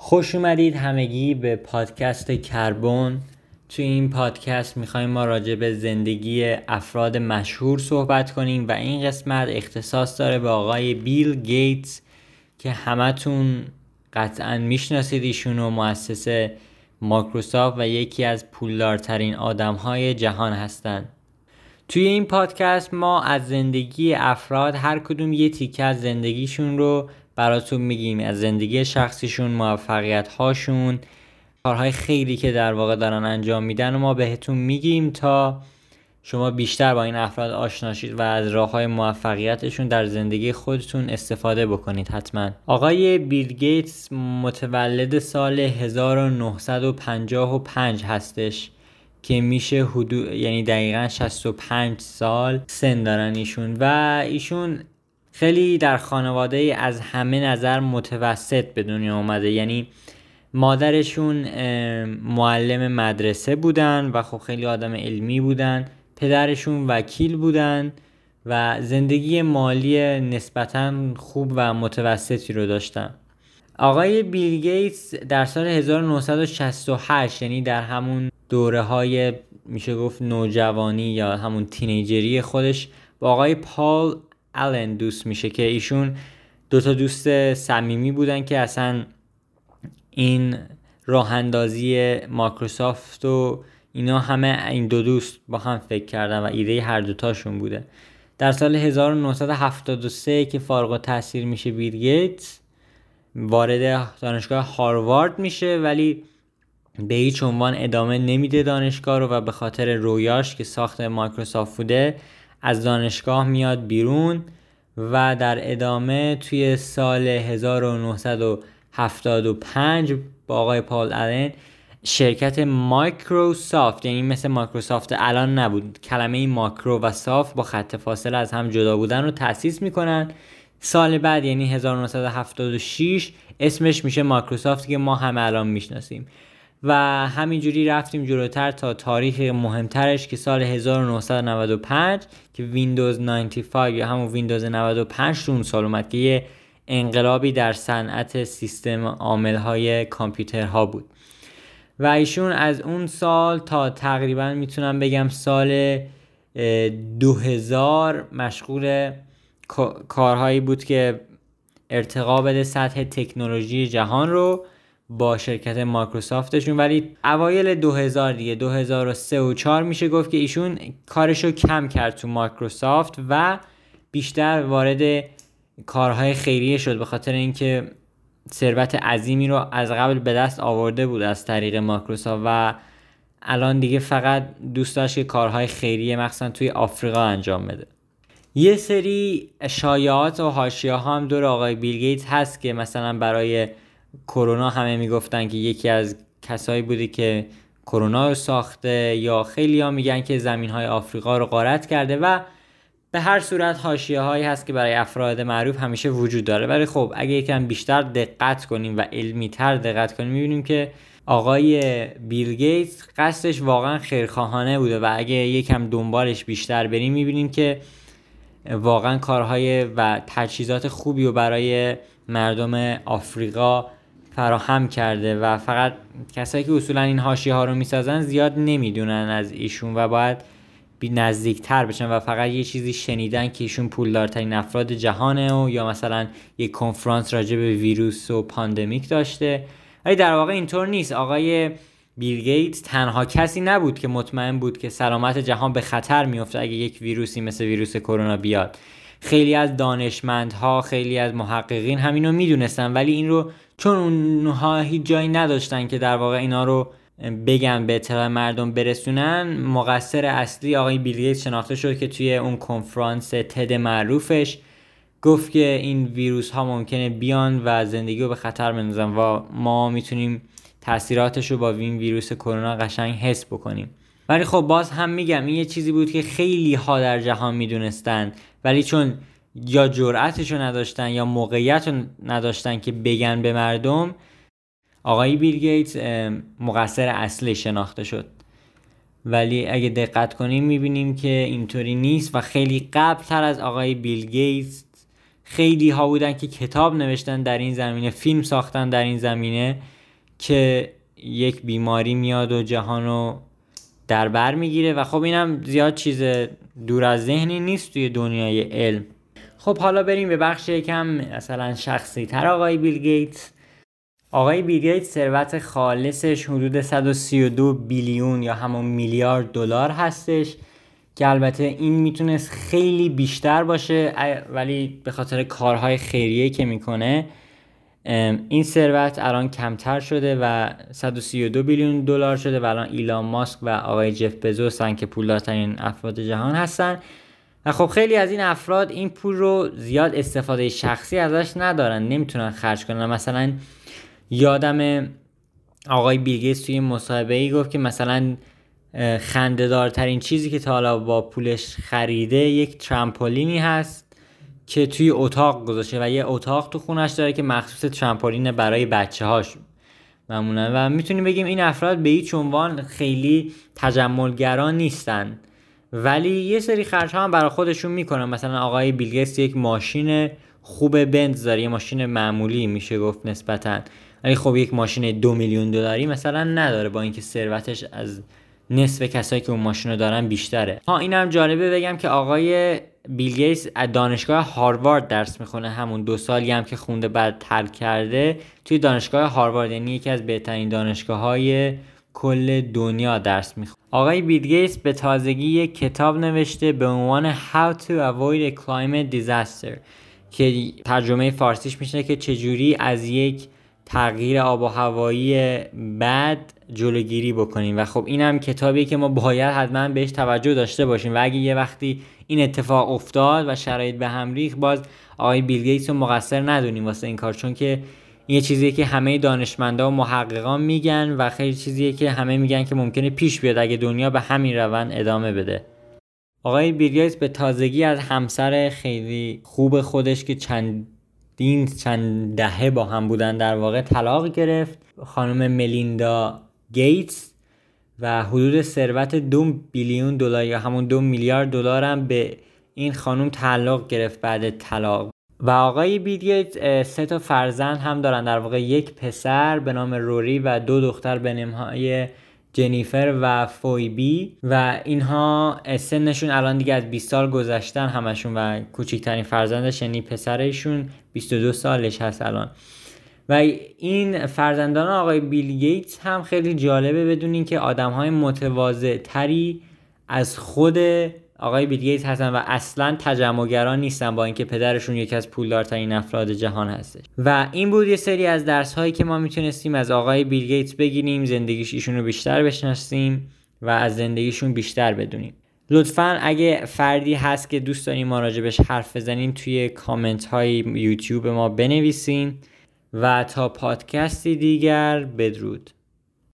خوش اومدید همگی به پادکست کربن توی این پادکست می‌خوایم ما راجع به زندگی افراد مشهور صحبت کنیم و این قسمت اختصاص داره به آقای بیل گیتس که همتون قطعا می‌شناسید ایشون و مؤسس مایکروسافت و یکی از پولدارترین آدم های جهان هستند. توی این پادکست ما از زندگی افراد هر کدوم یه تیکه از زندگیشون رو براتون میگیم. از زندگی شخصیشون موفقیت هاشون کارهای خیلی که در واقع دارن انجام میدن و ما بهتون میگیم تا شما بیشتر با این افراد آشنا شید و از راه های موفقیتشون در زندگی خودتون استفاده بکنید حتما. آقای بیل گیتس متولد سال 1955 هستش که میشه حدود یعنی دقیقا 65 سال سن دارن ایشون و ایشون خیلی در خانواده از همه نظر متوسط به دنیا اومده. یعنی مادرشون معلم مدرسه بودن و خب خیلی آدم علمی بودن. پدرشون وکیل بودن و زندگی مالی نسبتا خوب و متوسطی رو داشتن. آقای بیل گیتس در سال 1968 یعنی در همون دوره های میشه گفت نوجوانی یا همون تینیجری خودش با آقای پال آلن دوست میشه که ایشون دوتا دوست صمیمی بودن که اصلا این راه اندازی مایکروسافت و اینا همه این دو دوست با هم فکر کردن و ایده هر دوتاشون بوده. در سال 1973 که فارغ التحصیل میشه بیل وارد دانشگاه هاروارد میشه ولی به هیچ عنوان ادامه نمیده دانشگاه رو و به خاطر رویاش که ساخت مایکروسافت بوده از دانشگاه میاد بیرون و در ادامه توی سال 1975 با آقای پال آلن شرکت مایکروسافت یعنی مثل مایکروسافت الان نبود کلمه مایکرو و سافت با خط فاصله از هم جدا بودن رو تأسیس می‌کنن. سال بعد یعنی 1976 اسمش میشه مایکروسافت که ما همه الان می‌شناسیم. و همینجوری رفتیم جلوتر تا تاریخ مهمترش که سال 1995 که ویندوز 95 یا همون ویندوز 95 تو اون سال اومد که یه انقلابی در صنعت سیستم عامل های کامپیوترها بود. و ایشون از اون سال تا تقریبا می‌تونم بگم سال 2000 مشغول کارهایی بود که ارتقا بده سطح تکنولوژی جهان رو. با شرکت مایکروسافتشون. ولی اوایل 2000 دیگه 2003 و 4 میشه گفت که ایشون کارشو کم کرد تو مایکروسافت و بیشتر وارد کارهای خیریه شد به خاطر اینکه ثروت عظیمی رو از قبل به دست آورده بود از طریق مایکروسافت و الان دیگه فقط دوست داشت که کارهای خیریه مخصوصا توی آفریقا انجام بده. یه سری شایعات و حاشیه ها هم دور آقای بیل هست که مثلا برای کرونا همه می‌گفتن که یکی از کسایی بودی که کرونا رو ساخته یا خیلی ها میگن که زمین های آفریقا رو غارت کرده و به هر صورت حاشیه هایی هست که برای افراد معروف همیشه وجود داره. ولی خب اگه یکم بیشتر دقت کنیم و علمی تر دقت کنیم می‌بینیم که آقای بیل گیتس قصدش واقعا خیرخواهانه بوده و اگه یکم دنبالش بیشتر بریم می‌بینیم که واقعا کارهای و تجهیزات خوبی و برای مردم آفریقا فراهم کرده و فقط کسایی که اصولا این حاشیه ها رو می‌سازن زیاد نمی‌دونن از ایشون و باید بهش نزدیکتر بشن و فقط یه چیزی شنیدن که ایشون پولدارترین افراد جهانه و یا مثلا یه کنفرانس راجع به ویروس و pandemic داشته. ولی در واقع اینطور نیست. آقای بیل گیتس تنها کسی نبود که مطمئن بود که سلامت جهان به خطر میفته اگه یک ویروسی مثل ویروس کرونا بیاد. خیلی از دانشمندها خیلی از محققین همینو می‌دونستن ولی این رو چون اونها هیچ جایی نداشتن که در واقع اینا رو بگن به اطلاع مردم برسونن مقصر اصلی آقای بیل شناخته شد که توی اون کنفرانس تد معروفش گفت که این ویروس ها ممکنه بیان و زندگی رو به خطر بندازن و ما می‌تونیم تاثیراتش رو با این ویروس کرونا قشنگ حس بکنیم. ولی خب باز هم میگم این یه چیزی بود که خیلی ها در جهان می‌دونستن ولی چون یا جرأتش رو نداشتن یا موقعیت رو نداشتن که بگن به مردم آقای بیل گیتس مقصر اصلی شناخته شد. ولی اگه دقت کنیم می‌بینیم که اینطوری نیست و خیلی قبل تر از آقای بیل گیتس خیلی ها بودن که کتاب نوشتن در این زمینه فیلم ساختن در این زمینه که یک بیماری میاد و جهان رو در بر می‌گیره و خب اینم زیاد چیز دور از ذهنی نیست توی دنیای علم. خب حالا بریم به بخش یکم مثلا شخصی تر آقای بیل گیتس. آقای بیل گیتس ثروت خالصش حدود 132 بیلیون یا همون میلیارد دلار هستش که البته این می‌تونست خیلی بیشتر باشه ولی به خاطر کارهای خیریه که می‌کنه این ثروت الان کمتر شده و 132 بیلیون دلار شده و الان ایلان ماسک و آقای جف بزوسن که پولدارترین افراد جهان هستن. و خب خیلی از این افراد این پول رو زیاد استفاده شخصی ازش ندارن نمی‌تونن خرج کنن. مثلا یادم آقای بیلگیس توی مصاحبه ای گفت که مثلا خندهدارترین چیزی که تا حالا با پولش خریده یک ترامپولینی هست. که توی اتاق گذاشته و یه اتاق تو خونش داره که مخصوص ترامپولین برای بچه هاش معمولا. و می‌تونیم بگیم این افراد به هیچ عنوان خیلی تجملگران نیستن. ولی یه سری خرج هم برای خودشون می‌کنن. مثلا آقای بیلگیس یک ماشین خوب بنز داره. یه ماشین معمولی میشه گفت نسبتا. ولی خب یک ماشین دو میلیون دلاری مثلا نداره با اینکه ثروتش از نصف کسایی که اون ماشین رو دارن بیشتره. ها این هم جالبه بگم که آقای بیل گیتس از دانشگاه هاروارد درس می‌خونه. همون دو سالی هم که خونده بعد ترک کرده توی دانشگاه هاروارد یعنی یکی از بهترین دانشگاه های کل دنیا درس می‌خونه. آقای بیل گیتس به تازگی یک کتاب نوشته به عنوان How to Avoid a Climate Disaster که ترجمه فارسیش میشه که چجوری از یک تغییر آب و هوایی بد جلوگیری بکنیم. و خب اینم کتابیه که ما باید حتما بهش توجه داشته باشیم. و اگه یه وقتی این اتفاق افتاد و شرایط به هم ریخ باز آقای بیل گیتس رو مقصر ندونیم واسه این کار. چون که این چیزیه که همه دانشمندا و محققان میگن و خیلی چیزیه که همه میگن که ممکنه پیش بیاد اگه دنیا به همین روند ادامه بده. آقای بیل به تازگی از همسر خیلی خوب خودش که چند دین چند دهه با هم بودن در واقع طلاق گرفت. خانم ملیندا گیتس و حدود ثروت دو بیلیون دلار یا همون دو میلیارد دلار هم به این خانم تعلق گرفت بعد طلاق. و آقای بیل سه تا فرزند هم دارن در واقع یک پسر به نام روری و دو دختر به نامهای جنیفر و فویبی و اینها سنشون الان دیگه از 20 سال گذشتن همشون و کوچکترین فرزندش یعنی پسرشون 22 سالش هست الان. و این فرزندان آقای بیل گیتس هم خیلی جالبه بدونین که آدم های متواضع تری از خود آقای بیل گیتس هستن و اصلا تجمعگران نیستن با اینکه پدرشون یکی از پولدارترین افراد جهان هستش. و این بود یه سری از درس هایی که ما می‌تونستیم از آقای بیل گیتس بگیریم زندگیش ایشون رو بیشتر بشناسیم و از زندگیشون بیشتر بدونیم. لطفا اگه فردی هست که دوست داریم ما راجبش حرف بزنیم توی کامنت های یوتیوب ما بنویسین و تا پادکستی دیگر بدرود.